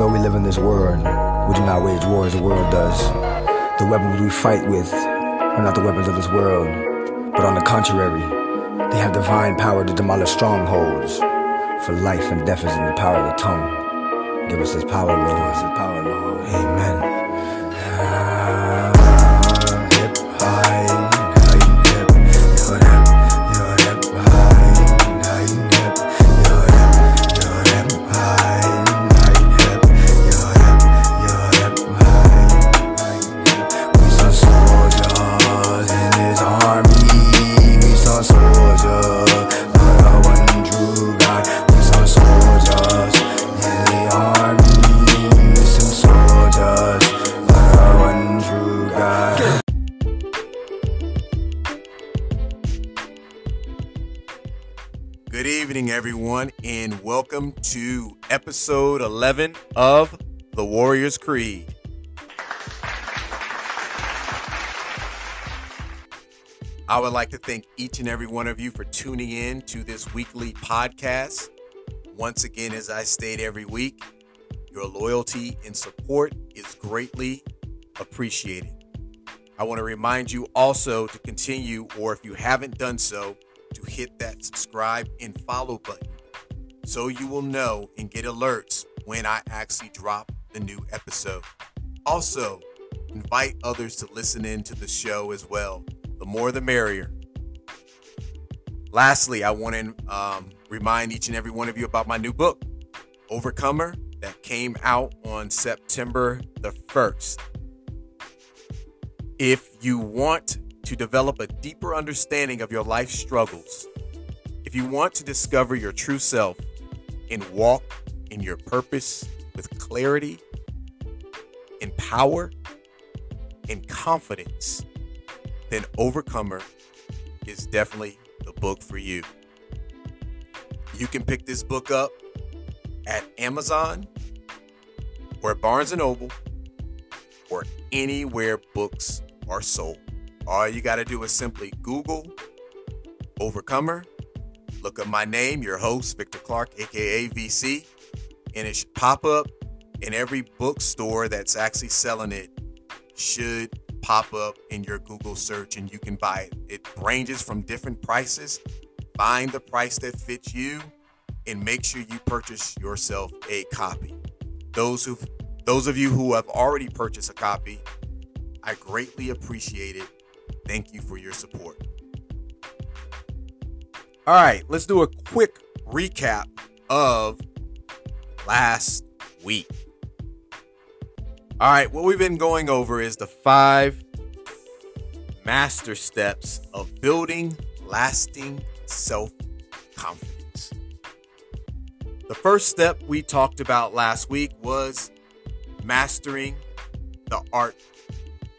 Although we live in this world, we do not wage war as the world does. The weapons we fight with are not the weapons of this world, but on the contrary, they have divine power to demolish strongholds. For life and death is in the power of the tongue. Give us this power, Lord. Give us this power, Lord. Amen. Episode 11 of The Warrior's Creed. I would like to thank each and every one of you for tuning in to this weekly podcast. Once again, as I state every week, your loyalty and support is greatly appreciated. I want to remind you also to continue, or if you haven't done so, to hit that subscribe and follow button so you will know and get alerts when I actually drop the new episode. Also, invite others to listen in to the show as well. The more the merrier. Lastly, I want to um, remind each and every one of you about my new book, Overcomer, that came out on September the 1st. If you want to develop a deeper understanding of your life struggles, if you want to discover your true self and walk in your purpose with clarity and power and confidence, then Overcomer is definitely the book for you. You can pick this book up at Amazon or Barnes & Noble or anywhere books are sold. All you got to do is simply Google Overcomer, look up my name, your host, Victor Clark, aka VC, and it should pop up in every bookstore that's actually selling it, should pop up in your Google search and you can buy it. It ranges from different prices. Find the price that fits you and make sure you purchase yourself a copy. Those who those of you who have already purchased a copy, I greatly appreciate it. Thank you for your support. All right, let's do a quick recap of last week. All right, what we've been going over is the five master steps of building lasting self confidence. The first step we talked about last week was mastering the art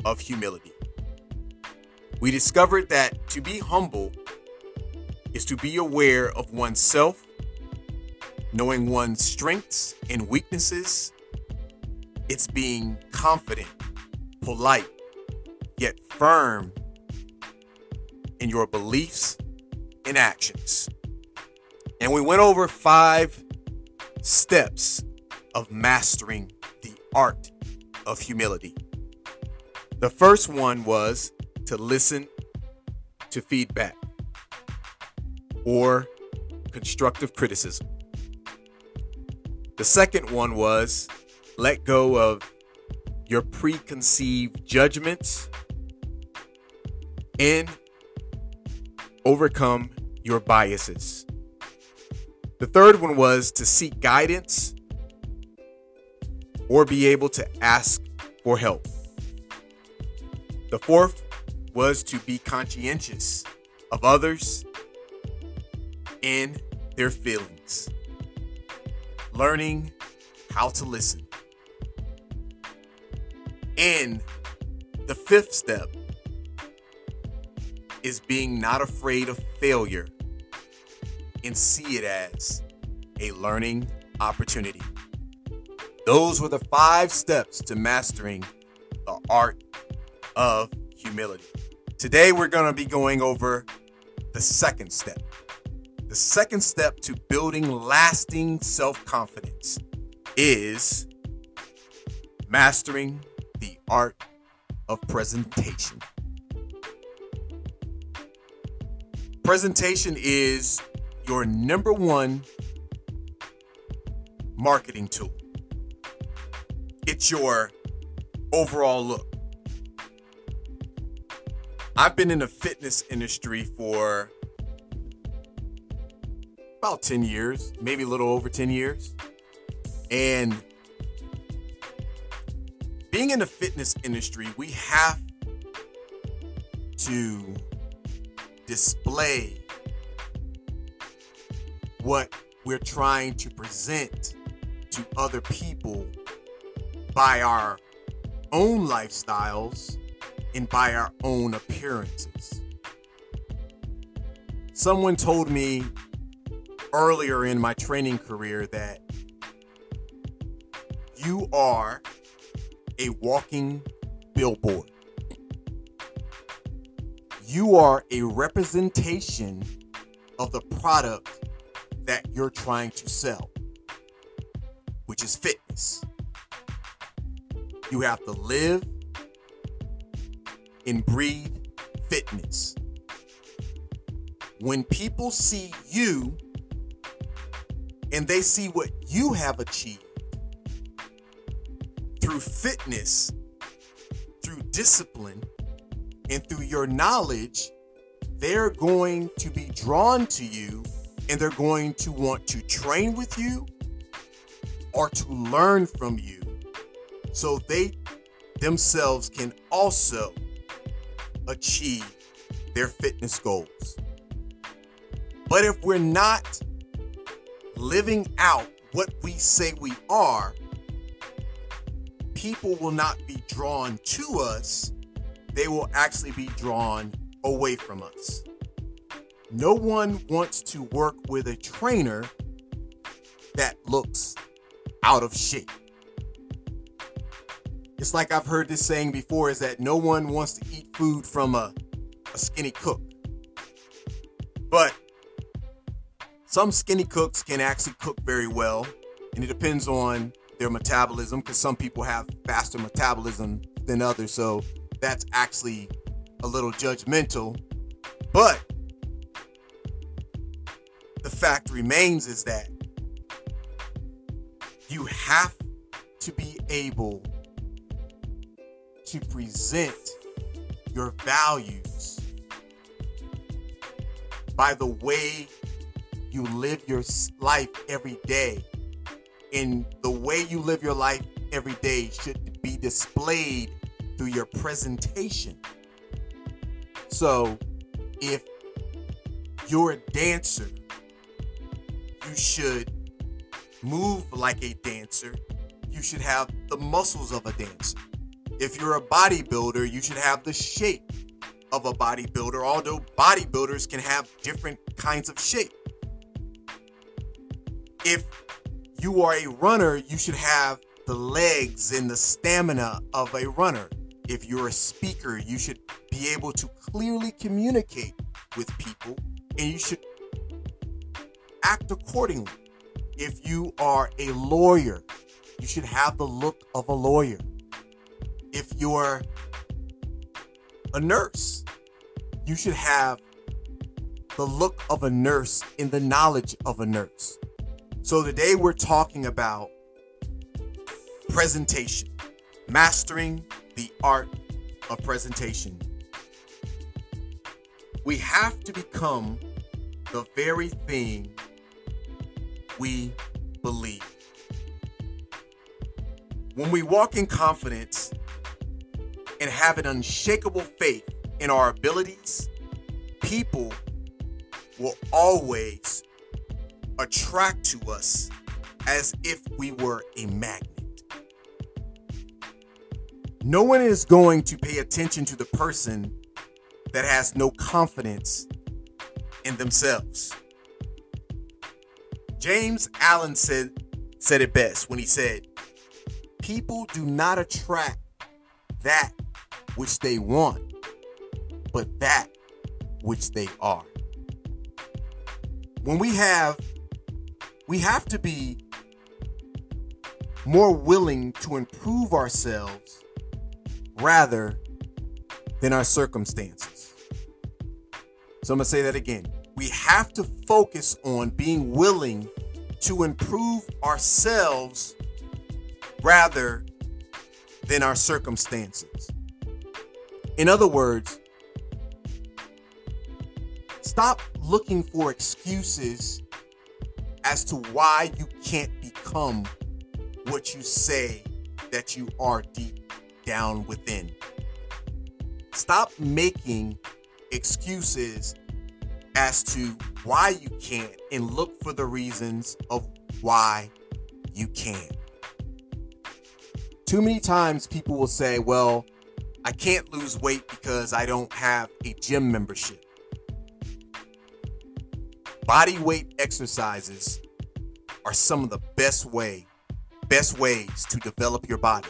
of humility. We discovered that to be humble is to be aware of oneself, knowing one's strengths and weaknesses. It's being confident, polite, yet firm in your beliefs and actions. And we went over five steps of mastering the art of humility. The first one was to listen to feedback or constructive criticism. The second one was let go of your preconceived judgments and overcome your biases. The third one was to seek guidance or be able to ask for help. The fourth was to be conscientious of others and their feelings. Learning how to listen. And the fifth step is being not afraid of failure and see it as a learning opportunity. Those were the five steps to mastering the art of humility. Today, we're going to be going over the second step. The second step to building lasting self confidence is Mastering the Art of Presentation. Presentation is your number one marketing tool. It's your overall look. I've been in the fitness industry for about 10 years, maybe a little over 10 years. And being in the fitness industry, we have to display what we're trying to present to other people by our own lifestyles and by our own appearances. Someone told me earlier in my training career that you are a walking billboard. You are a representation of the product that you're trying to sell, which is fitness. You have to live and breathe fitness. When people see you and they see what you have achieved through fitness, through discipline, and through your knowledge, they're going to be drawn to you and they're going to want to train with you or to learn from you so they themselves can also achieve their fitness goals. But if we're not living out what we say we are, people will not be drawn to us. They will actually be drawn away from us. No one wants to work with a trainer that looks out of shape. It's like I've heard this saying before is that no one wants to eat food from a, a skinny cook. But some skinny cooks can actually cook very well, and it depends on their metabolism because some people have faster metabolism than others. So that's actually a little judgmental. But the fact remains is that you have to be able to present your values by the way you live your life every day. And the way you live your life every day should be displayed through your presentation. So, if you're a dancer you should move like a dancer. You should have the muscles of a dancer. If you're a bodybuilder, you should have the shape of a bodybuilder, although bodybuilders can have different kinds of shape. If you are a runner, you should have the legs and the stamina of a runner. If you're a speaker, you should be able to clearly communicate with people and you should act accordingly. If you are a lawyer, you should have the look of a lawyer. If you're a nurse, you should have the look of a nurse and the knowledge of a nurse. So today we're talking about presentation, mastering the art of presentation. We have to become the very thing we believe. When we walk in confidence and have an unshakable faith in our abilities, people will always attract to us as if we were a magnet. No one is going to pay attention to the person that has no confidence in themselves. James Allen said said it best when he said, "People do not attract that which they want, but that which they are." When we have we have to be more willing to improve ourselves rather than our circumstances. So I'm going to say that again. We have to focus on being willing to improve ourselves rather than our circumstances. In other words, stop looking for excuses as to why you can't become what you say that you are deep down within. Stop making excuses as to why you can't and look for the reasons of why you can't. Too many times people will say, well, I can't lose weight because I don't have a gym membership. Body weight exercises are some of the best way best ways to develop your body.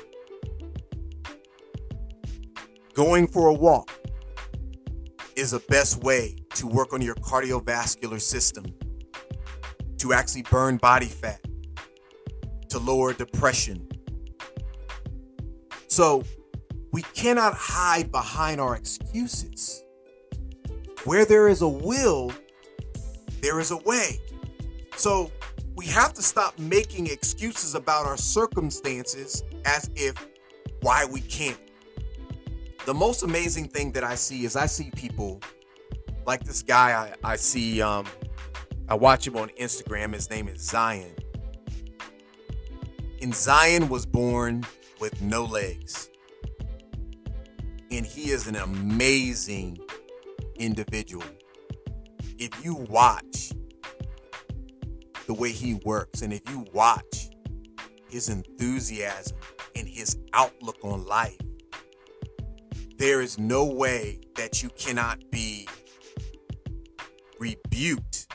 Going for a walk is the best way to work on your cardiovascular system, to actually burn body fat, to lower depression. So, we cannot hide behind our excuses. Where there is a will, there is a way. So, we have to stop making excuses about our circumstances as if why we can't. The most amazing thing that I see is I see people like this guy I, I see um I watch him on Instagram. His name is Zion. And Zion was born with no legs. And he is an amazing individual. If you watch the way he works. And if you watch his enthusiasm and his outlook on life, there is no way that you cannot be rebuked,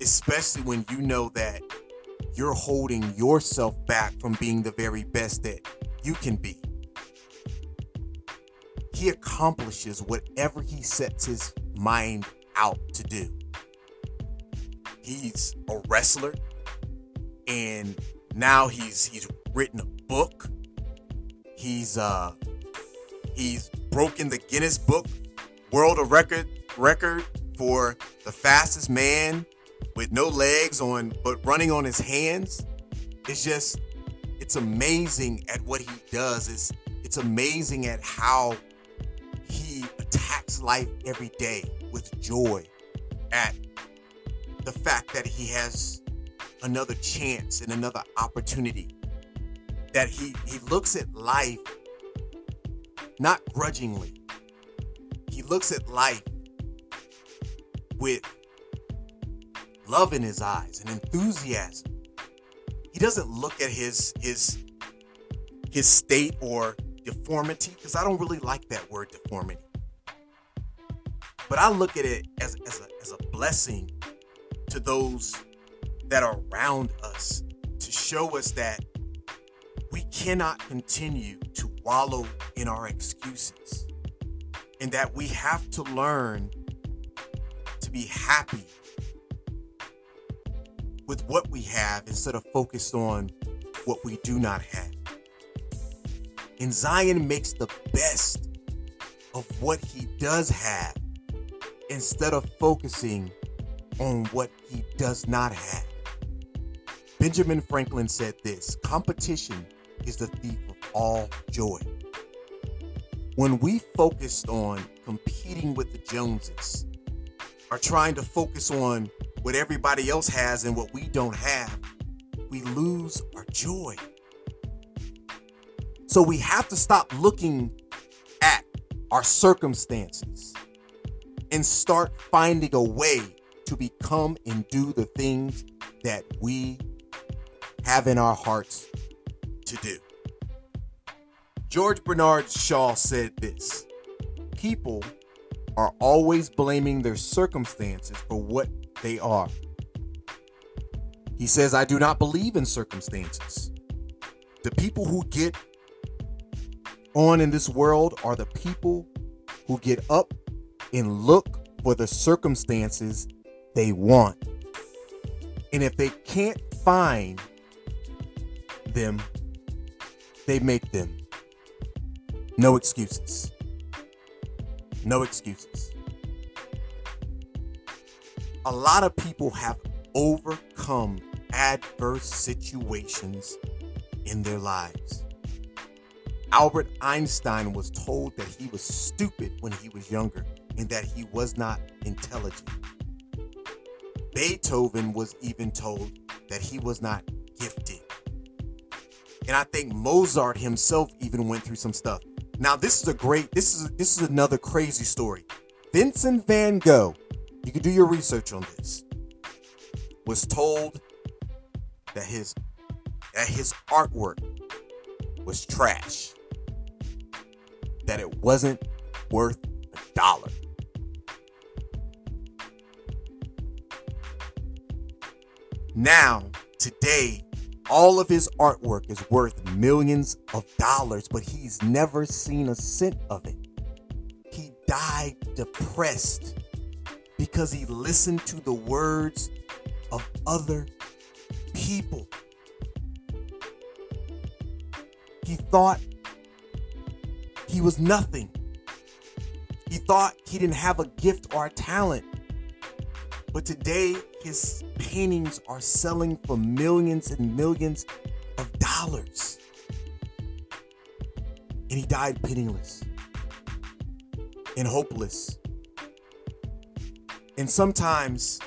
especially when you know that you're holding yourself back from being the very best that you can be. He accomplishes whatever he sets his mind out to do he's a wrestler and now he's he's written a book. He's uh he's broken the Guinness Book World of Record record for the fastest man with no legs on but running on his hands. It's just it's amazing at what he does. It's it's amazing at how he attacks life every day with joy at the fact that he has another chance and another opportunity. That he, he looks at life not grudgingly, he looks at life with love in his eyes and enthusiasm. He doesn't look at his his his state or deformity because I don't really like that word deformity. But I look at it as, as, a, as a blessing to those that are around us to show us that we cannot continue to wallow in our excuses and that we have to learn to be happy with what we have instead of focused on what we do not have. And Zion makes the best of what he does have instead of focusing on what he does not have. Benjamin Franklin said this competition is the thief of all joy. When we focused on competing with the Joneses, are trying to focus on what everybody else has and what we don't have, we lose our joy. So we have to stop looking at our circumstances and start finding a way to become and do the things that we have in our hearts to do. George Bernard Shaw said this People are always blaming their circumstances for what they are. He says, I do not believe in circumstances. The people who get on in this world are the people who get up and look for the circumstances they want. And if they can't find them, they make them. No excuses. No excuses. A lot of people have overcome adverse situations in their lives. Albert Einstein was told that he was stupid when he was younger and that he was not intelligent. Beethoven was even told that he was not gifted. And I think Mozart himself even went through some stuff. Now this is a great this is this is another crazy story. Vincent van Gogh, you can do your research on this. Was told that his that his artwork was trash. That it wasn't worth a dollar. Now, today, all of his artwork is worth millions of dollars, but he's never seen a cent of it. He died depressed because he listened to the words of other people. He thought he was nothing. He thought he didn't have a gift or a talent. But today, his paintings are selling for millions and millions of dollars. And he died penniless and hopeless. And sometimes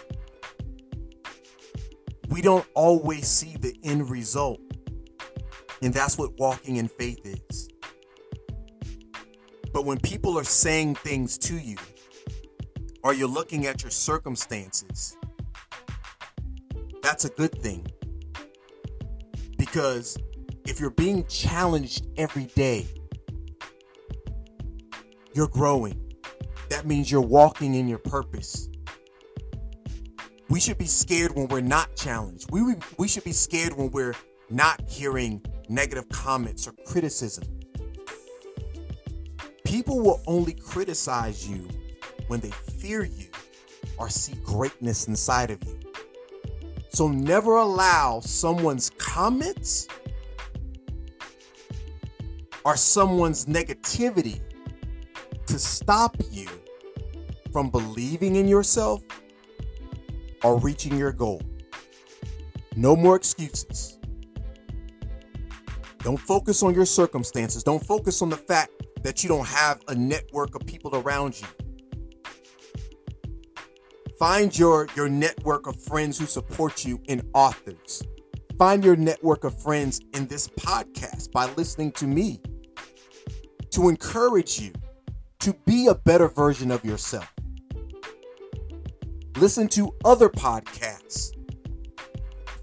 we don't always see the end result. And that's what walking in faith is. But when people are saying things to you, or you're looking at your circumstances, that's a good thing. Because if you're being challenged every day, you're growing. That means you're walking in your purpose. We should be scared when we're not challenged. We, we should be scared when we're not hearing negative comments or criticism. People will only criticize you when they fear you or see greatness inside of you. So never allow someone's comments or someone's negativity to stop you from believing in yourself or reaching your goal. No more excuses. Don't focus on your circumstances. Don't focus on the fact that you don't have a network of people around you. Find your, your network of friends who support you in authors. Find your network of friends in this podcast by listening to me to encourage you to be a better version of yourself. Listen to other podcasts.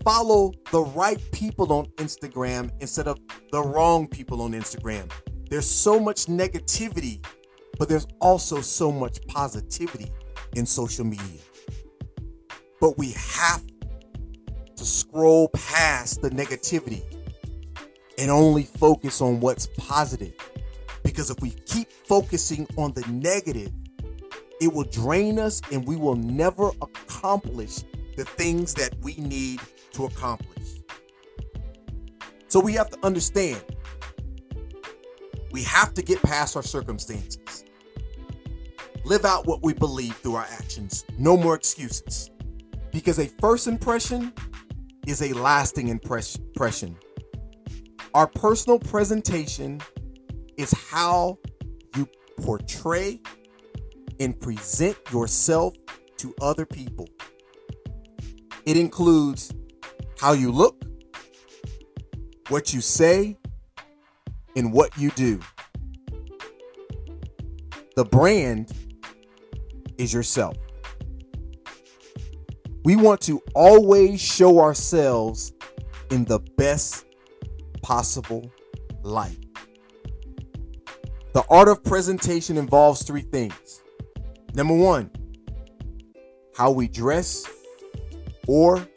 Follow the right people on Instagram instead of the wrong people on Instagram. There's so much negativity, but there's also so much positivity in social media. But we have to scroll past the negativity and only focus on what's positive. Because if we keep focusing on the negative, it will drain us and we will never accomplish the things that we need to accomplish. So we have to understand we have to get past our circumstances. Live out what we believe through our actions. No more excuses. Because a first impression is a lasting impression. Our personal presentation is how you portray and present yourself to other people. It includes how you look, what you say, and what you do. The brand is yourself. We want to always show ourselves in the best possible light. The art of presentation involves three things. Number one, how we dress or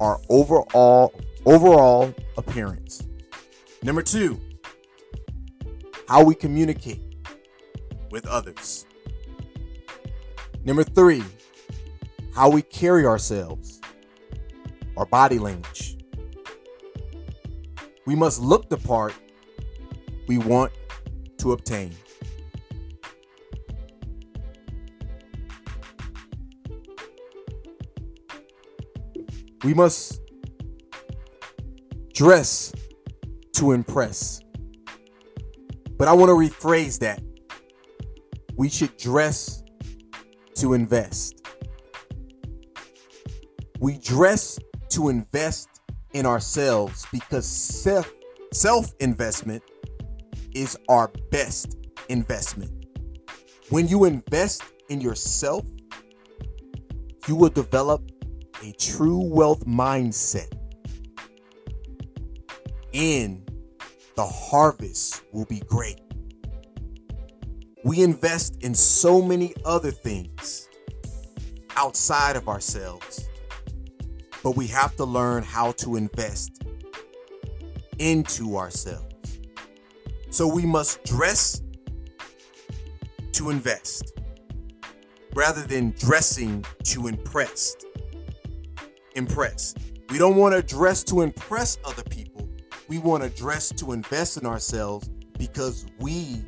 our overall overall appearance. Number two, how we communicate with others. Number three, how we carry ourselves, our body language. We must look the part we want to obtain. We must dress to impress. But I want to rephrase that. We should dress to invest. We dress to invest in ourselves because self self investment is our best investment. When you invest in yourself, you will develop a true wealth mindset. And the harvest will be great. We invest in so many other things outside of ourselves, but we have to learn how to invest into ourselves. So we must dress to invest rather than dressing to impress. Impress. We don't want to dress to impress other people. We want to dress to invest in ourselves because we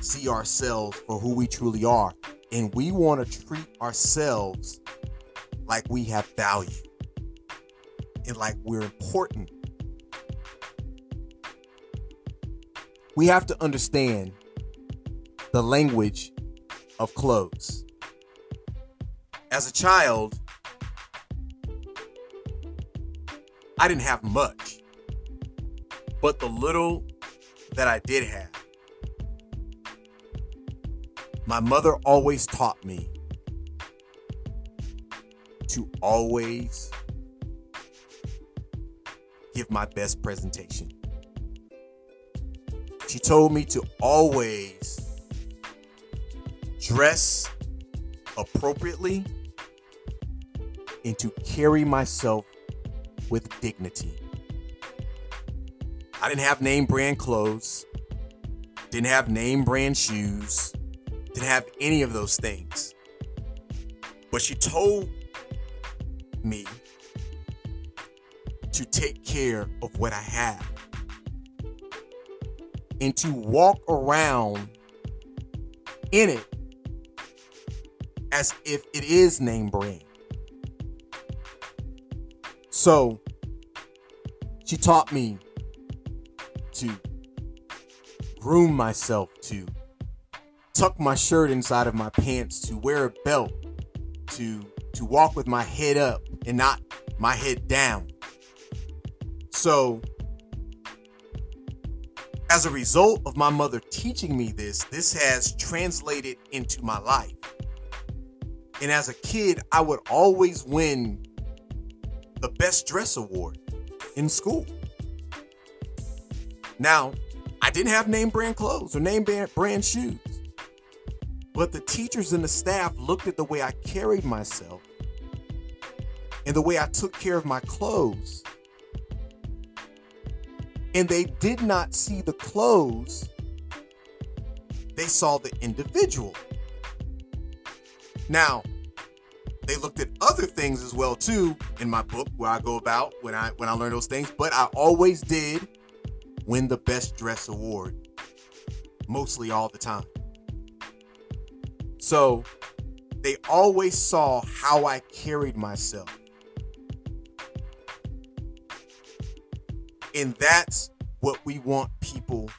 see ourselves for who we truly are. And we want to treat ourselves like we have value and like we're important we have to understand the language of clothes. As a child, I didn't have much, but the little that I did have, my mother always taught me to always give my best presentation. She told me to always dress appropriately and to carry myself with dignity. I didn't have name brand clothes, didn't have name brand shoes, didn't have any of those things. But she told me to take care of what I have and to walk around in it as if it is name brand. So she taught me to groom myself, to tuck my shirt inside of my pants, to wear a belt, to to walk with my head up and not my head down. So as a result of my mother teaching me this, this has translated into my life. And as a kid, I would always win the best dress award in school. Now, I didn't have name brand clothes or name brand shoes. But the teachers and the staff looked at the way I carried myself and the way I took care of my clothes and they did not see the clothes, they saw the individual. Now, they looked at other things as well too in my book where I go about when I when I learn those things, but I always did win the best dress award mostly all the time. So, they always saw how I carried myself. And that's what we want people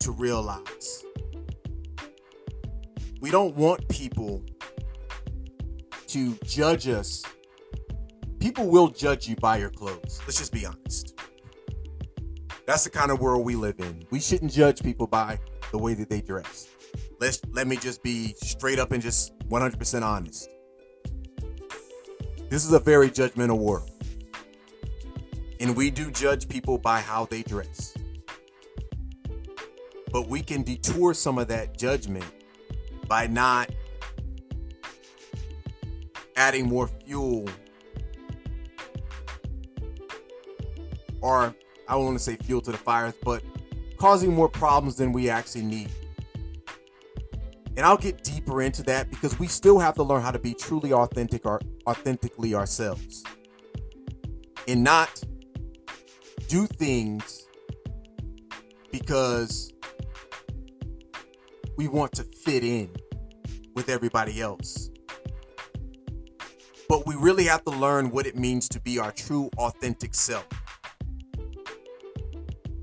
to realize. We don't want people to judge us. People will judge you by your clothes. Let's just be honest. That's the kind of world we live in. We shouldn't judge people by the way that they dress. Let's let me just be straight up and just 100% honest. This is a very judgmental world. And we do judge people by how they dress. But we can detour some of that judgment by not adding more fuel or I don't want to say fuel to the fires, but causing more problems than we actually need. And I'll get deeper into that because we still have to learn how to be truly authentic or authentically ourselves. And not do things because we want to fit in with everybody else. But we really have to learn what it means to be our true, authentic self.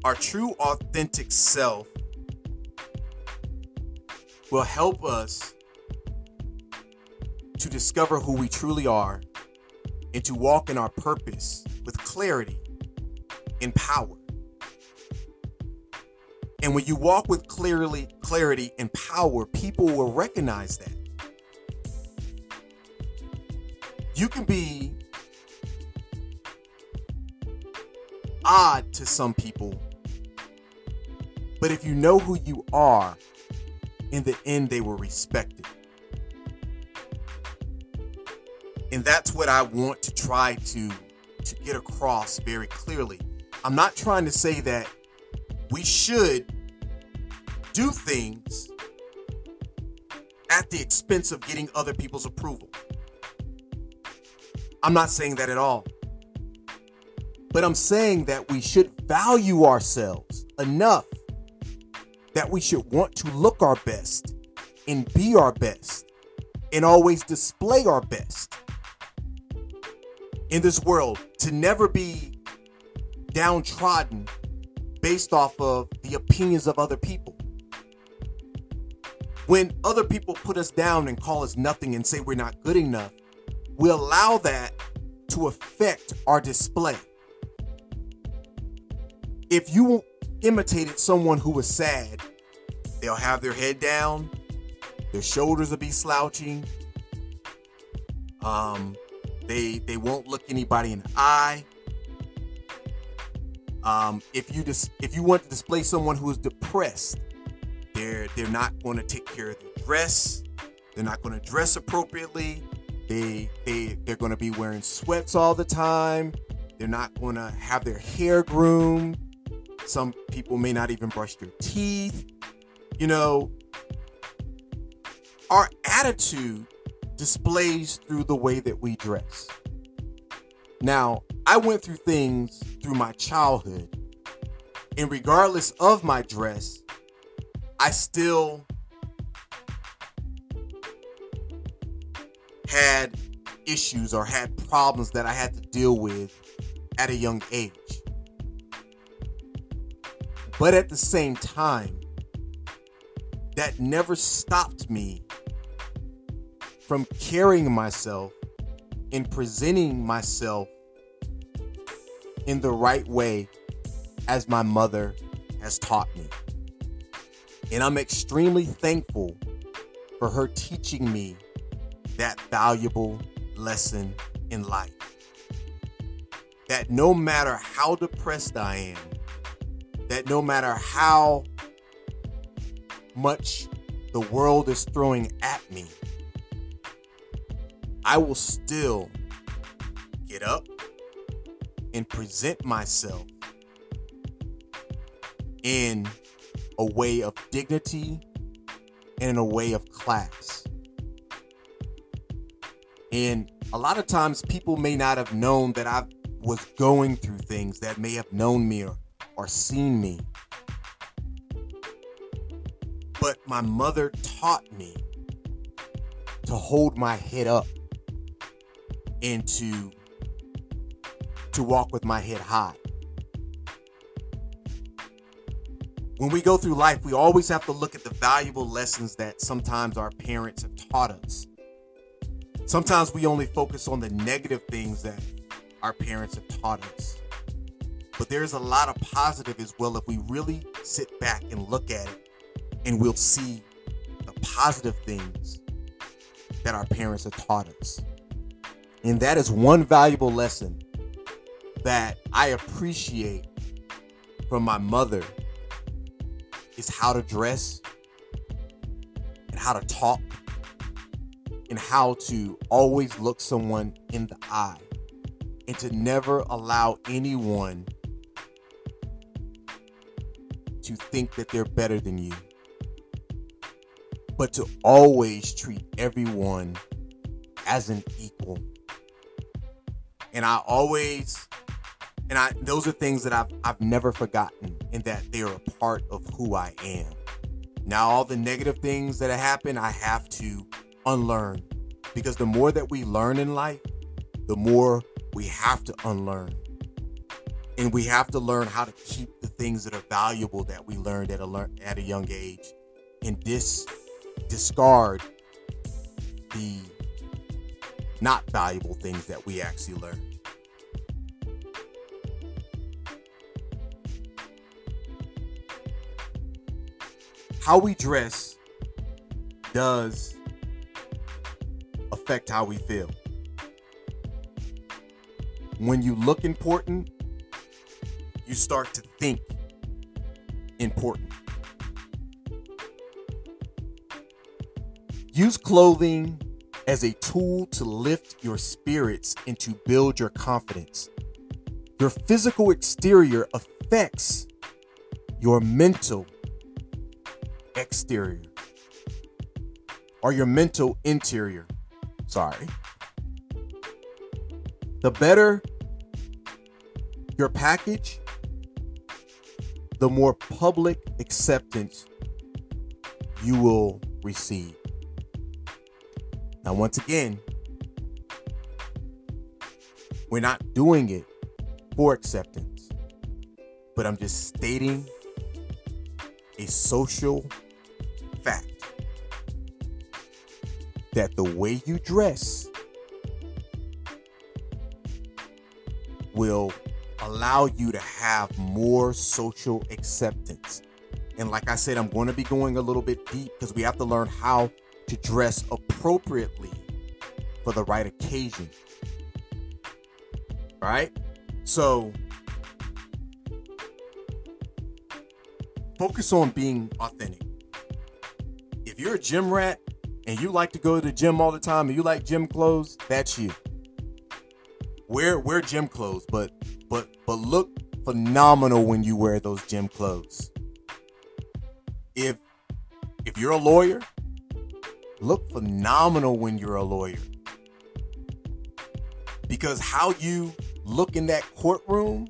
Our true, authentic self will help us to discover who we truly are and to walk in our purpose with clarity and power. And when you walk with clearly clarity and power, people will recognize that. You can be odd to some people, but if you know who you are, in the end they will respect it. And that's what I want to try to to get across very clearly. I'm not trying to say that we should do things at the expense of getting other people's approval. I'm not saying that at all. But I'm saying that we should value ourselves enough that we should want to look our best and be our best and always display our best in this world to never be downtrodden based off of the opinions of other people. When other people put us down and call us nothing and say we're not good enough, we allow that to affect our display. If you imitated someone who was sad, they'll have their head down, their shoulders will be slouching. Um, they they won't look anybody in the eye. Um, if you just if you want to display someone who is depressed, they're they're not going to take care of their dress. They're not going to dress appropriately. They they they're going to be wearing sweats all the time. They're not going to have their hair groomed. Some people may not even brush their teeth. You know, our attitude displays through the way that we dress. Now, I went through things through my childhood, and regardless of my dress, I still had issues or had problems that I had to deal with at a young age. But at the same time, that never stopped me from carrying myself and presenting myself in the right way as my mother has taught me. And I'm extremely thankful for her teaching me that valuable lesson in life. That no matter how depressed I am, that no matter how much the world is throwing at me, I will still get up and present myself in a way of dignity and in a way of class. And a lot of times people may not have known that I was going through things that may have known me or, or seen me. But my mother taught me to hold my head up and to to walk with my head high. When we go through life, we always have to look at the valuable lessons that sometimes our parents have taught us. Sometimes we only focus on the negative things that our parents have taught us. But there's a lot of positive as well if we really sit back and look at it and we'll see the positive things that our parents have taught us. And that is one valuable lesson that I appreciate from my mother is how to dress and how to talk and how to always look someone in the eye and to never allow anyone to think that they're better than you but to always treat everyone as an equal. And I always And I those are things that I've I've never forgotten and that they are a part of who I am. Now all the negative things that have happened, I have to unlearn. Because the more that we learn in life, the more we have to unlearn. And we have to learn how to keep the things that are valuable that we learned at a learn at a young age and dis discard the not valuable things that we actually learn. How we dress does affect how we feel. When you look important, you start to think important. Use clothing as a tool to lift your spirits and to build your confidence. Your physical exterior affects your mental exterior or your mental interior. Sorry. The better your package, the more public acceptance you will receive. Now, once again, we're not doing it for acceptance, but I'm just stating a social fact that the way you dress will allow you to have more social acceptance. And like I said, I'm going to be going a little bit deep because we have to learn how to dress appropriately for the right occasion. Right? So focus on being authentic. If you're a gym rat and you like to go to the gym all the time and you like gym clothes, that's you. Wear wear gym clothes, but but but look phenomenal when you wear those gym clothes. If if you're a lawyer, look phenomenal when you're a lawyer. Because how you look in that courtroom,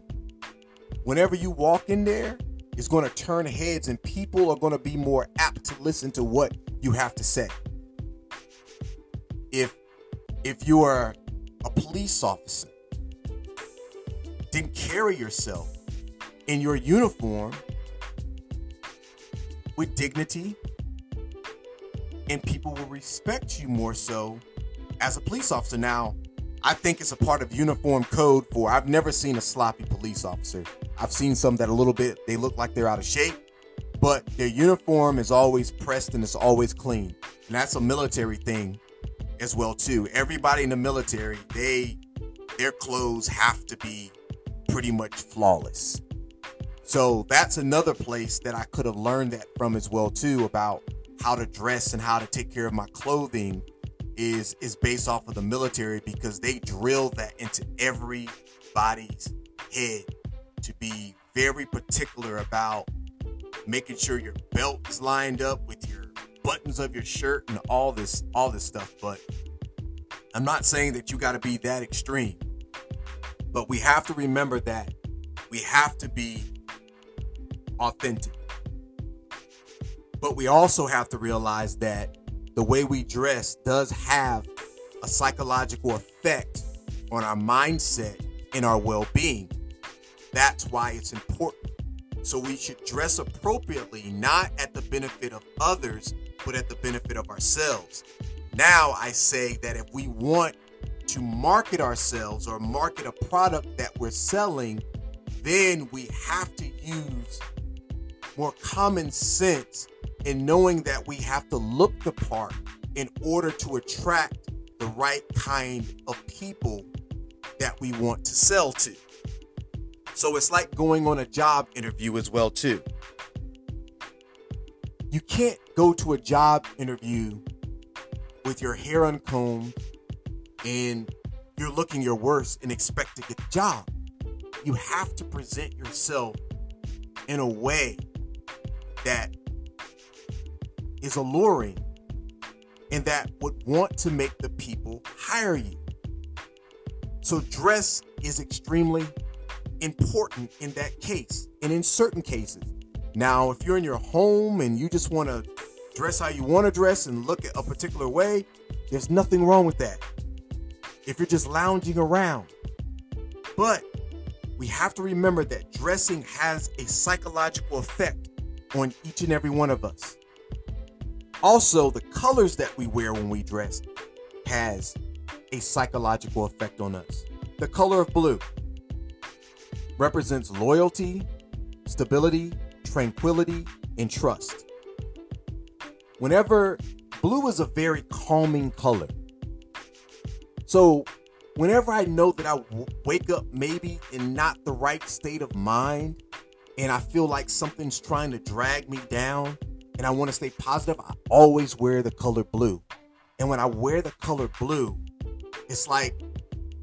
whenever you walk in there, is going to turn heads and people are going to be more apt to listen to what you have to say. If if you are a police officer, then carry yourself in your uniform with dignity and people will respect you more so as a police officer. Now, I think it's a part of uniform code for I've never seen a sloppy police officer. I've seen some that a little bit they look like they're out of shape, but their uniform is always pressed and it's always clean. And that's a military thing as well too. Everybody in the military, they their clothes have to be pretty much flawless. So that's another place that I could have learned that from as well too about how to dress and how to take care of my clothing is is based off of the military because they drill that into everybody's head to be very particular about making sure your belt is lined up with your buttons of your shirt and all this all this stuff but I'm not saying that you got to be that extreme but we have to remember that we have to be authentic but we also have to realize that the way we dress does have a psychological effect on our mindset and our well being. That's why it's important. So we should dress appropriately, not at the benefit of others, but at the benefit of ourselves. Now, I say that if we want to market ourselves or market a product that we're selling, then we have to use more common sense in knowing that we have to look the part in order to attract the right kind of people that we want to sell to. So it's like going on a job interview as well too. You can't go to a job interview with your hair uncombed and you're looking your worst and expect to get the job. You have to present yourself in a way that is alluring and that would want to make the people hire you. So, dress is extremely important in that case and in certain cases. Now, if you're in your home and you just want to dress how you want to dress and look a particular way, there's nothing wrong with that. If you're just lounging around. But we have to remember that dressing has a psychological effect on each and every one of us. Also, the colors that we wear when we dress has a psychological effect on us. The color of blue represents loyalty, stability, tranquility, and trust. Whenever blue is a very calming color. So, whenever I know that I w- wake up maybe in not the right state of mind and I feel like something's trying to drag me down and I want to stay positive, I always wear the color blue. And when I wear the color blue, it's like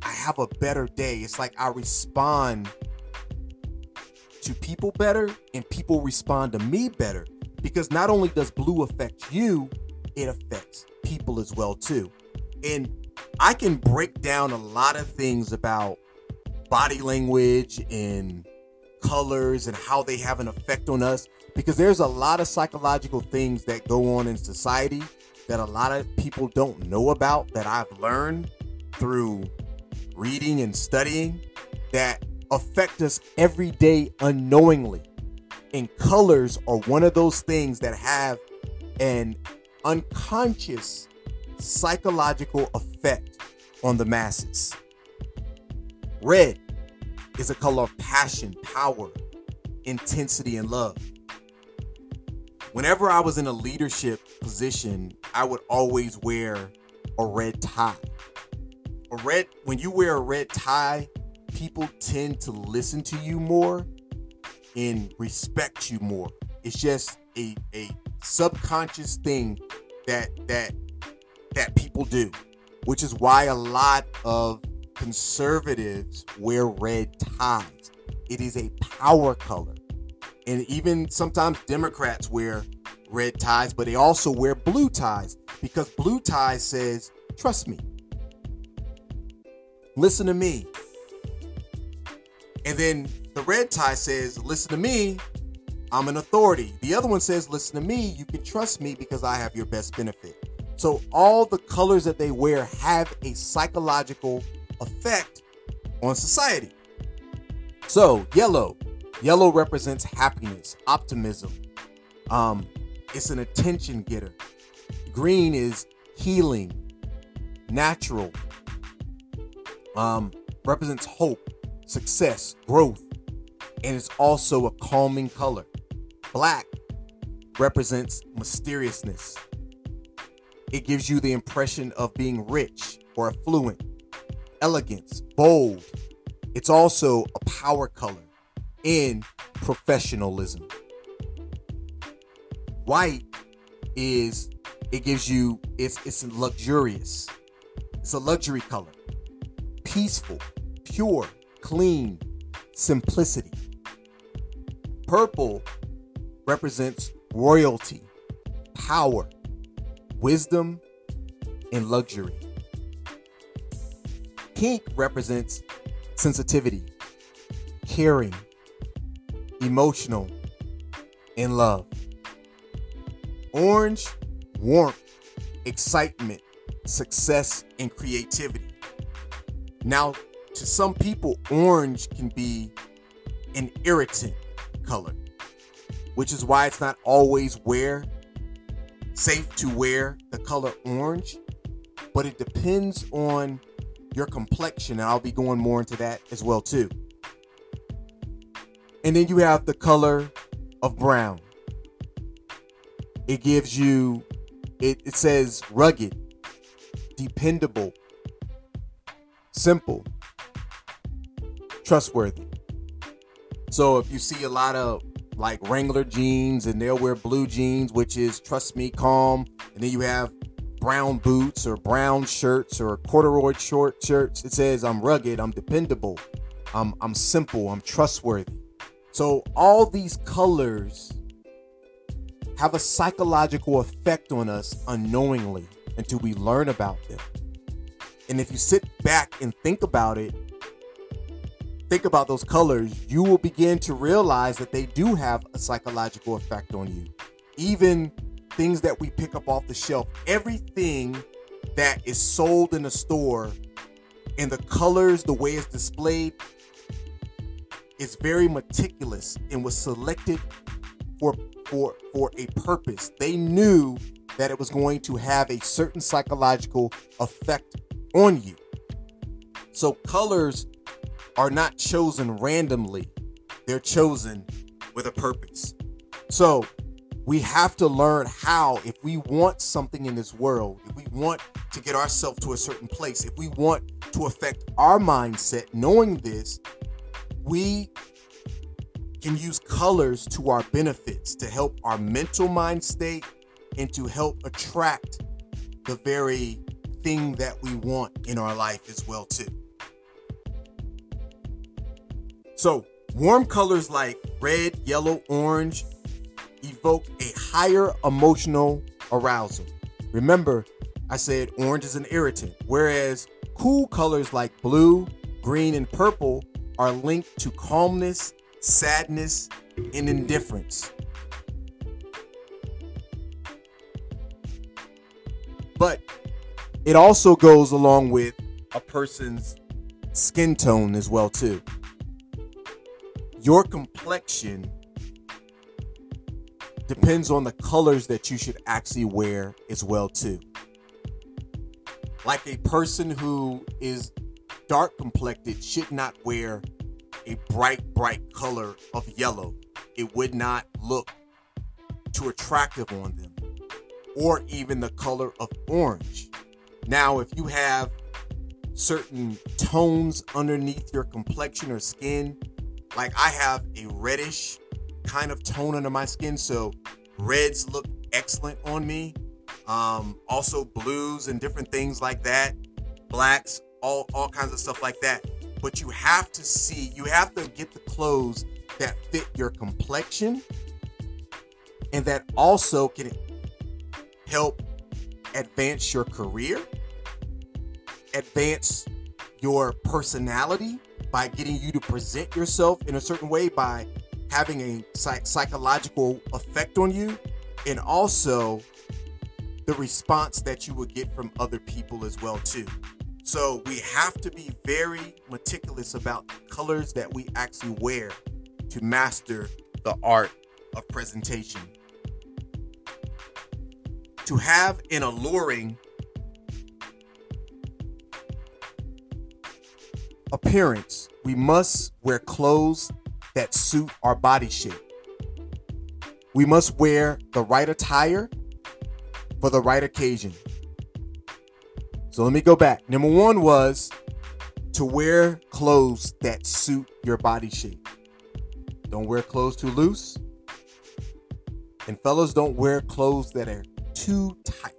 I have a better day. It's like I respond to people better and people respond to me better because not only does blue affect you, it affects people as well too. And I can break down a lot of things about body language and colors and how they have an effect on us because there's a lot of psychological things that go on in society that a lot of people don't know about that I've learned through reading and studying that affect us every day unknowingly. And colors are one of those things that have an unconscious psychological effect on the masses. Red is a color of passion, power, intensity, and love. Whenever I was in a leadership position, I would always wear a red tie. A red, when you wear a red tie, people tend to listen to you more and respect you more. It's just a, a subconscious thing that that that people do, which is why a lot of conservatives wear red ties. It is a power color. And even sometimes Democrats wear red ties, but they also wear blue ties because blue ties says, trust me. Listen to me. And then the red tie says, listen to me. I'm an authority. The other one says, listen to me. You can trust me because I have your best benefit. So all the colors that they wear have a psychological effect on society. So yellow, yellow represents happiness, optimism. Um, it's an attention getter. Green is healing, natural. Um, represents hope, success, growth, and it's also a calming color. Black represents mysteriousness. It gives you the impression of being rich or affluent, elegance, bold. It's also a power color in professionalism. White is it gives you it's it's luxurious. It's a luxury color. Peaceful, pure, clean, simplicity. Purple represents royalty, power, wisdom, and luxury. Pink represents sensitivity, caring, emotional, and love. Orange, warmth, excitement, success, and creativity. Now, to some people, orange can be an irritant color, which is why it's not always wear safe to wear the color orange, but it depends on your complexion, and I'll be going more into that as well too. And then you have the color of brown. It gives you it, it says rugged, dependable, simple, trustworthy. So if you see a lot of like Wrangler jeans and they'll wear blue jeans, which is trust me, calm. And then you have brown boots or brown shirts or corduroy short shirts. It says I'm rugged, I'm dependable, I'm I'm simple, I'm trustworthy. So all these colors have a psychological effect on us unknowingly until we learn about them. And if you sit back and think about it, think about those colors, you will begin to realize that they do have a psychological effect on you. Even things that we pick up off the shelf, everything that is sold in a store and the colors, the way it's displayed, is very meticulous and was selected for for for a purpose. They knew that it was going to have a certain psychological effect on you. So colors are not chosen randomly. They're chosen with a purpose. So we have to learn how, if we want something in this world, if we want to get ourselves to a certain place, if we want to affect our mindset, knowing this, we can use colors to our benefits to help our mental mind state and to help attract the very thing that we want in our life as well too. So, warm colors like red, yellow, orange evoke a higher emotional arousal. Remember, I said orange is an irritant, whereas cool colors like blue, green, and purple are linked to calmness, sadness, and indifference. But it also goes along with a person's skin tone as well too. Your complexion depends on the colors that you should actually wear as well too. Like a person who is dark complected should not wear a bright bright color of yellow. It would not look too attractive on them or even the color of orange. Now, if you have certain tones underneath your complexion or skin, like I have a reddish kind of tone under my skin. So reds look excellent on me. Um, also blues and different things like that. Blacks, all all kinds of stuff like that. But you have to see, you have to get the clothes that fit your complexion and that also can help advance your career, advance your personality by getting you to present yourself in a certain way by having a psych- psychological effect on you and also the response that you will get from other people as well too. So we have to be very meticulous about the colors that we actually wear to master the art of presentation. To have an alluring appearance we must wear clothes that suit our body shape. We must wear the right attire for the right occasion. So let me go back. Number one was to wear clothes that suit your body shape. Don't wear clothes too loose. And fellas, don't wear clothes that are too tight.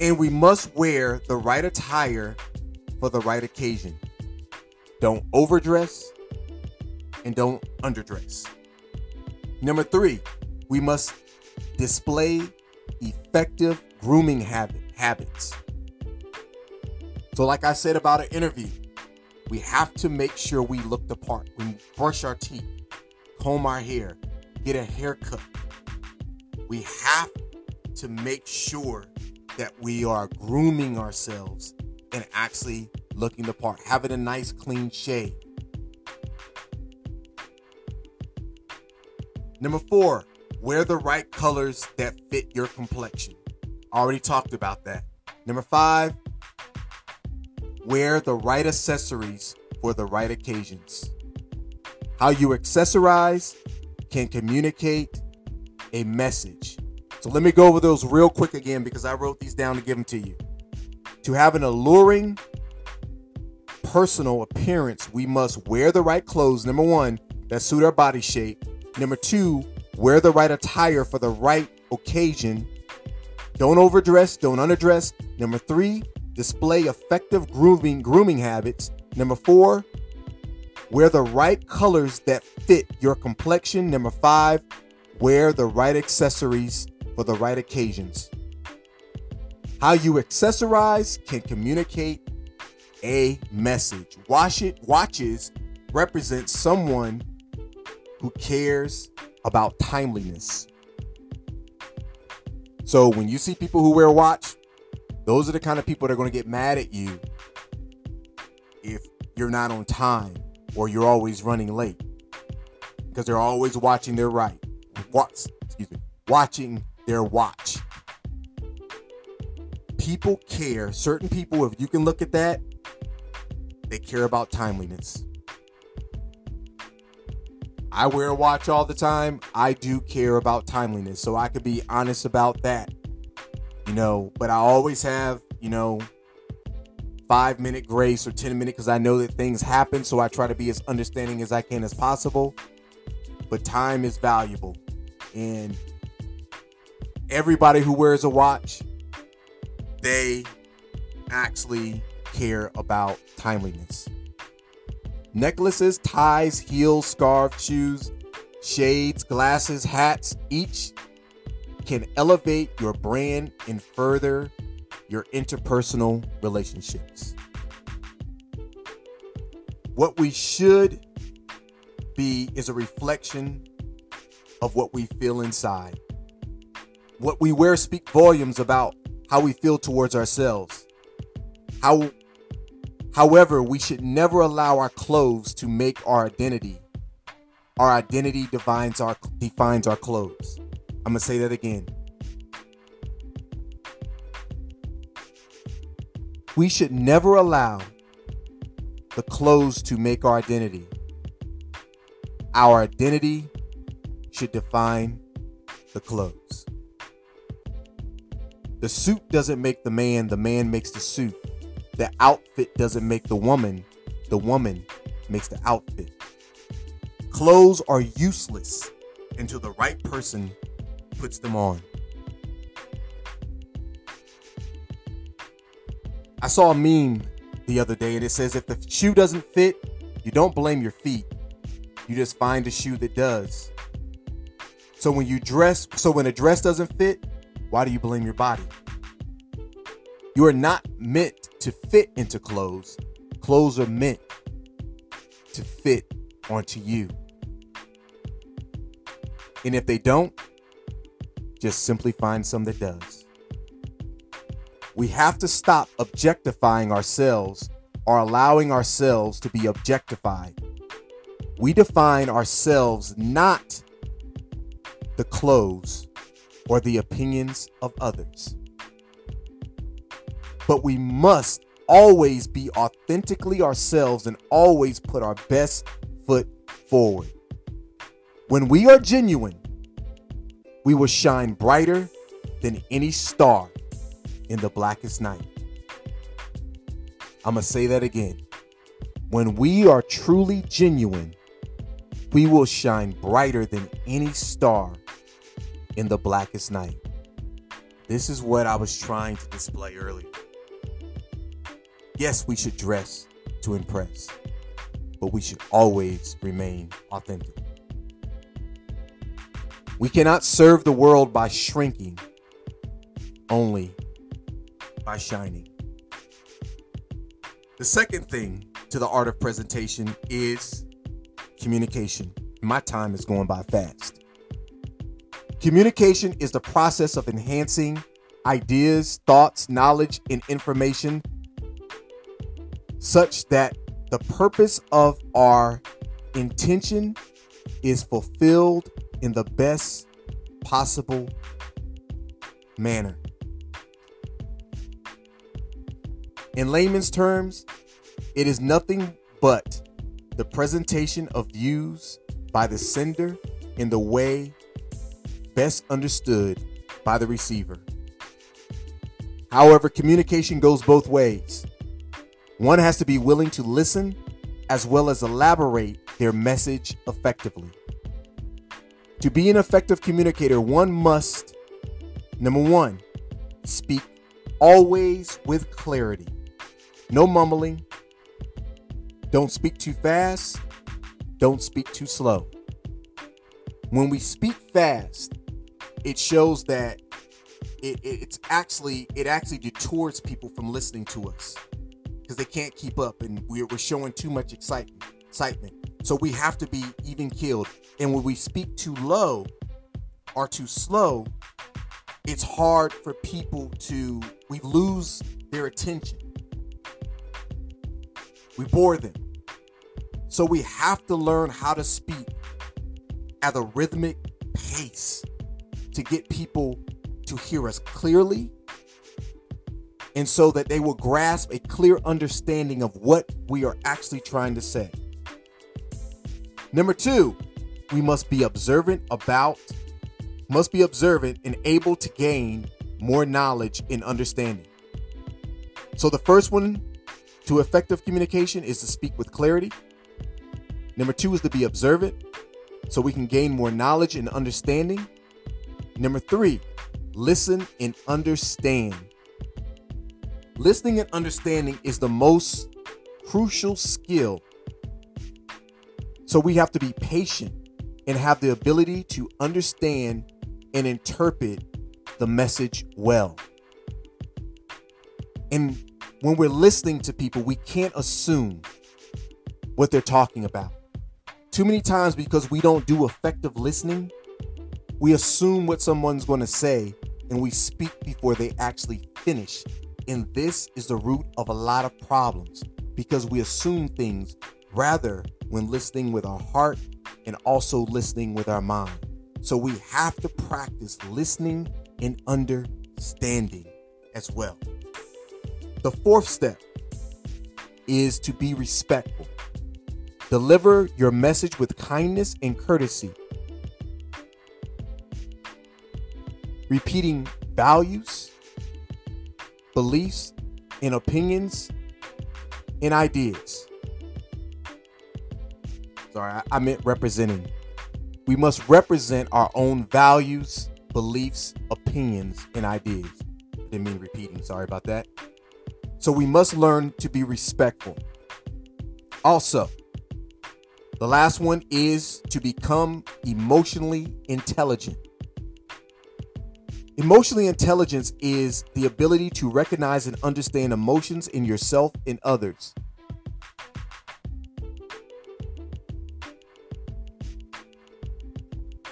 And we must wear the right attire for the right occasion. Don't overdress and don't underdress. Number three, we must display effective grooming habit, habits. So, like I said about an interview, we have to make sure we look the part. We brush our teeth, comb our hair, get a haircut. We have to make sure that we are grooming ourselves and actually looking the part, having a nice clean shave. Number four, wear the right colors that fit your complexion. Already talked about that. Number five, wear the right accessories for the right occasions. How you accessorize can communicate a message. So let me go over those real quick again because I wrote these down to give them to you. To have an alluring personal appearance, we must wear the right clothes, number one, that suit our body shape. Number two, wear the right attire for the right occasion. Don't overdress, don't underdress. Number three, display effective grooming grooming habits. Number four, wear the right colors that fit your complexion. Number five, wear the right accessories for the right occasions. How you accessorize can communicate a message. Watch it watches represent someone who cares about timeliness. So when you see people who wear a watch, those are the kind of people that are going to get mad at you if you're not on time or you're always running late because they're always watching their right. Watch, excuse me, watching their watch. People care. Certain people, if you can look at that, they care about timeliness. I wear a watch all the time. I do care about timeliness, so I could be honest about that. You know, but I always have, you know, five minute grace or 10 minute because I know that things happen. So I try to be as understanding as I can as possible. But time is valuable. And everybody who wears a watch, they actually care about timeliness. Necklaces, ties, heels, scarves, shoes, shades, glasses, hats, each can elevate your brand and further your interpersonal relationships. What we should be is a reflection of what we feel inside. What we wear speak volumes about how we feel towards ourselves. How however, we should never allow our clothes to make our identity. Our identity defines our defines our clothes. I'm going to say that again. We should never allow the clothes to make our identity. Our identity should define the clothes. The suit doesn't make the man, the man makes the suit. The outfit doesn't make the woman, the woman makes the outfit. Clothes are useless until the right person puts them on. I saw a meme the other day and it says if the shoe doesn't fit, you don't blame your feet. You just find a shoe that does. So when you dress, so when a dress doesn't fit, why do you blame your body? You are not meant to fit into clothes. Clothes are meant to fit onto you. And if they don't, just simply find some that does. We have to stop objectifying ourselves or allowing ourselves to be objectified. We define ourselves not the clothes or the opinions of others. But we must always be authentically ourselves and always put our best foot forward. When we are genuine, we will shine brighter than any star in the blackest night. I'm going to say that again. When we are truly genuine, we will shine brighter than any star in the blackest night. This is what I was trying to display earlier. Yes, we should dress to impress, but we should always remain authentic. We cannot serve the world by shrinking, only by shining. The second thing to the art of presentation is communication. My time is going by fast. Communication is the process of enhancing ideas, thoughts, knowledge, and information such that the purpose of our intention is fulfilled in the best possible manner. In layman's terms, it is nothing but the presentation of views by the sender in the way best understood by the receiver. However, communication goes both ways. One has to be willing to listen as well as elaborate their message effectively. To be an effective communicator, one must, number one, speak always with clarity. No mumbling. Don't speak too fast. Don't speak too slow. When we speak fast, it shows that it, it, it's actually it actually detours people from listening to us because they can't keep up and we're, we're showing too much excitement. Excitement. So we have to be even keeled. And when we speak too low or too slow, it's hard for people to we lose their attention. We bore them. So we have to learn how to speak at a rhythmic pace to get people to hear us clearly and so that they will grasp a clear understanding of what we are actually trying to say. Number 2, we must be observant about must be observant and able to gain more knowledge and understanding. So the first one to effective communication is to speak with clarity. Number 2 is to be observant so we can gain more knowledge and understanding. Number 3, listen and understand. Listening and understanding is the most crucial skill. So we have to be patient and have the ability to understand and interpret the message well. And when we're listening to people, we can't assume what they're talking about. Too many times, because we don't do effective listening, we assume what someone's going to say and we speak before they actually finish. And this is the root of a lot of problems because we assume things rather when listening with our heart and also listening with our mind. So we have to practice listening and understanding as well. The fourth step is to be respectful. Deliver your message with kindness and courtesy. Repeating values, beliefs, and opinions and ideas. Sorry, I, meant representing. We must represent our own values, beliefs, opinions, and ideas. I didn't mean repeating. Sorry about that. So we must learn to be respectful. Also, the last one is to become emotionally intelligent. Emotionally intelligence is the ability to recognize and understand emotions in yourself and others.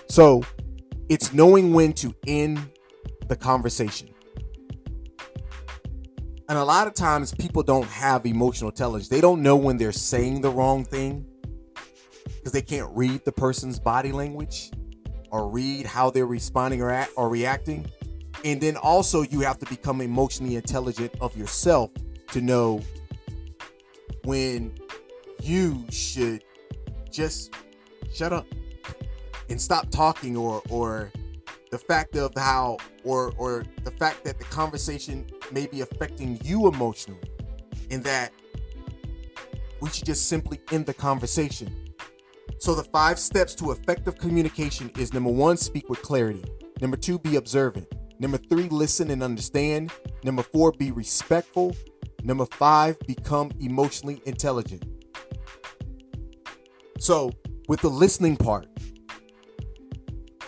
So, it's knowing when to end the conversation. And a lot of times people don't have emotional intelligence. They don't know when they're saying the wrong thing because they can't read the person's body language or read how they're responding or, act, or reacting. And then also, you have to become emotionally intelligent of yourself to know when you should just shut up and stop talking or or the fact of how or or the fact that the conversation may be affecting you emotionally and that we should just simply end the conversation so the five steps to effective communication is number one, speak with clarity. Number two, be observant. Number three, listen and understand. Number four, be respectful. Number five, become emotionally intelligent. So, with the listening part,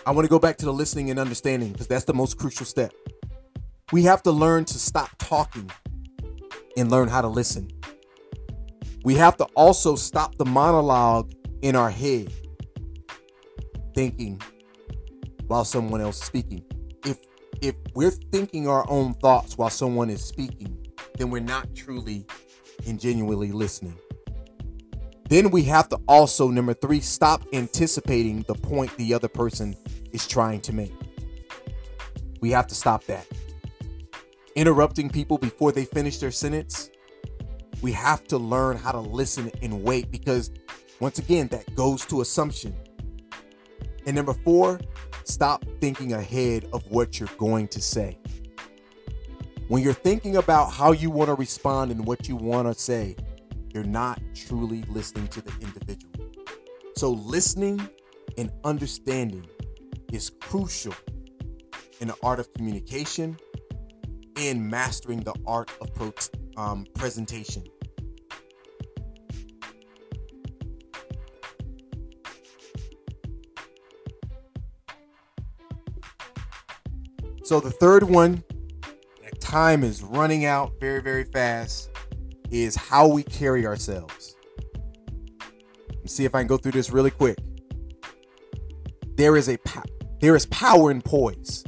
I want to go back to the listening and understanding because that's the most crucial step. We have to learn to stop talking and learn how to listen. We have to also stop the monologue in our head thinking while someone else is speaking. If if we're thinking our own thoughts while someone is speaking, then we're not truly and genuinely listening. Then we have to also number 3 stop anticipating the point the other person is trying to make. We have to stop that. Interrupting people before they finish their sentence. We have to learn how to listen and wait because once again, that goes to assumption. And number four, stop thinking ahead of what you're going to say. When you're thinking about how you want to respond and what you want to say, you're not truly listening to the individual. So, listening and understanding is crucial in the art of communication and mastering the art of pro- um, presentation. So the third one, time is running out very, very fast. is how we carry ourselves. Let's see if I can go through this really quick. There is a there is power in poise.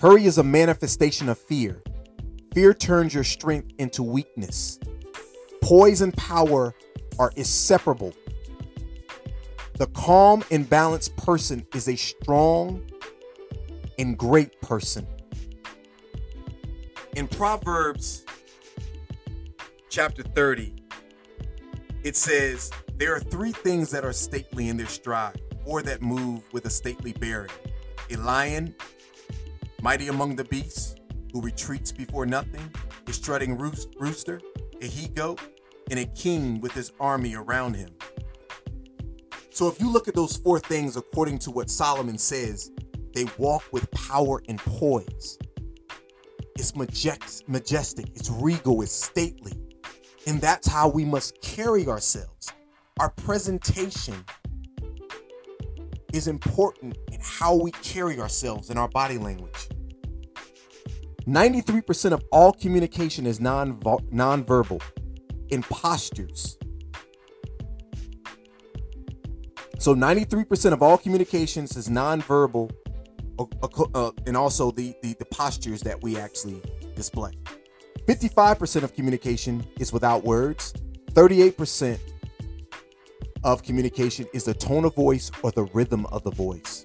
Hurry is a manifestation of fear. Fear turns your strength into weakness. Poise and power are inseparable. The calm and balanced person is a strong and great person. In Proverbs chapter 30, it says, There are three things that are stately in their stride, or that move with a stately bearing a lion, mighty among the beasts, who retreats before nothing, a strutting rooster, a he goat, and a king with his army around him. So, if you look at those four things according to what Solomon says, they walk with power and poise. It's majestic, it's regal, it's stately. And that's how we must carry ourselves. Our presentation is important in how we carry ourselves in our body language. 93% of all communication is non nonverbal in postures. So 93% of all communications is nonverbal uh, and also the, the, the postures that we actually display. 55% of communication is without words. 38% of communication is the tone of voice or the rhythm of the voice.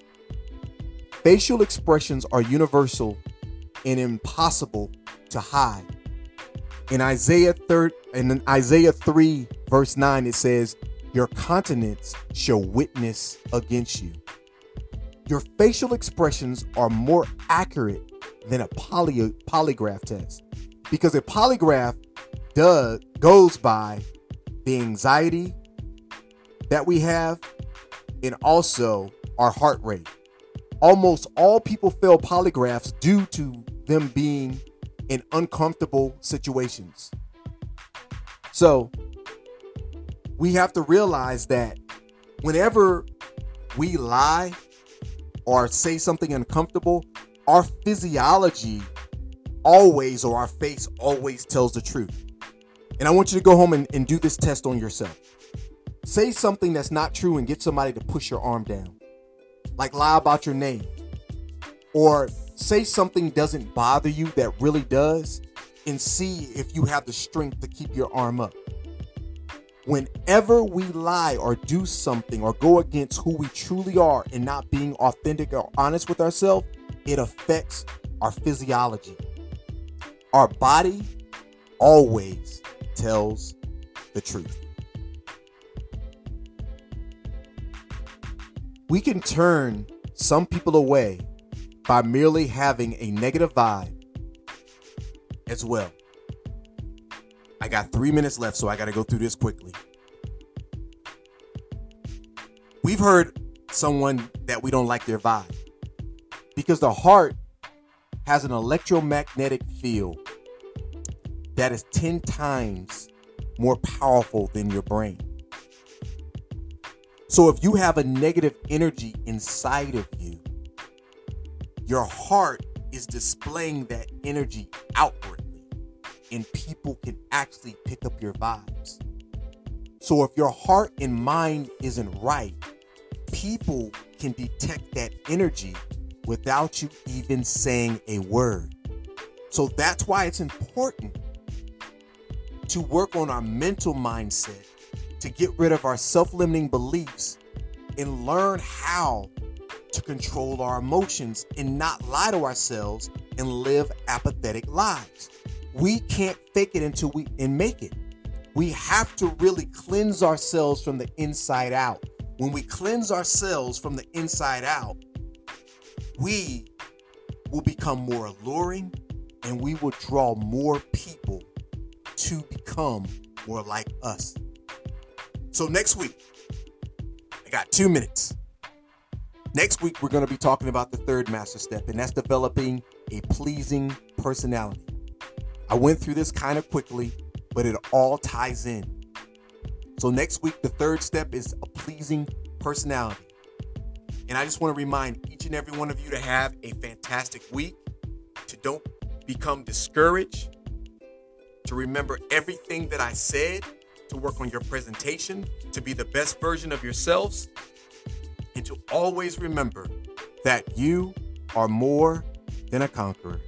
Facial expressions are universal and impossible to hide. In Isaiah 3, in Isaiah 3 verse 9 it says, "Your countenance shall witness against you." Your facial expressions are more accurate than a poly, polygraph test because a polygraph does goes by the anxiety that we have and also our heart rate. Almost all people fail polygraphs due to them being in uncomfortable situations. So, we have to realize that whenever we lie or say something uncomfortable, our physiology always or our face always tells the truth. And I want you to go home and, and do this test on yourself. Say something that's not true and get somebody to push your arm down. Like lie about your name. Or say something doesn't bother you that really does and see if you have the strength to keep your arm up. Whenever we lie or do something or go against who we truly are and not being authentic or honest with ourselves, it affects our physiology. Our body always tells the truth. We can turn some people away by merely having a negative vibe as well. I got three minutes left, so I got to go through this quickly. We've heard someone that we don't like their vibe because the heart has an electromagnetic field that is 10 times more powerful than your brain. So if you have a negative energy inside of you, your heart is displaying that energy outwardly, and people can actually pick up your vibes. So if your heart and mind isn't right, people can detect that energy without you even saying a word. So that's why it's important to work on our mental mindset, to get rid of our self limiting beliefs, and learn how to control our emotions and not lie to ourselves and live apathetic lives. We can't fake it until we and make it. We have to really cleanse ourselves from the inside out. When we cleanse ourselves from the inside out, we will become more alluring and we will draw more people to become more like us. So, next week, I got two minutes. Next week, we're going to be talking about the third master step, and that's developing a pleasing personality. I went through this kind of quickly, but it all ties in. So, next week, the third step is a pleasing personality. And I just want to remind each and every one of you to have a fantastic week, to don't become discouraged, to remember everything that I said, to work on your presentation, to be the best version of yourselves, and to always remember that you are more than a conqueror.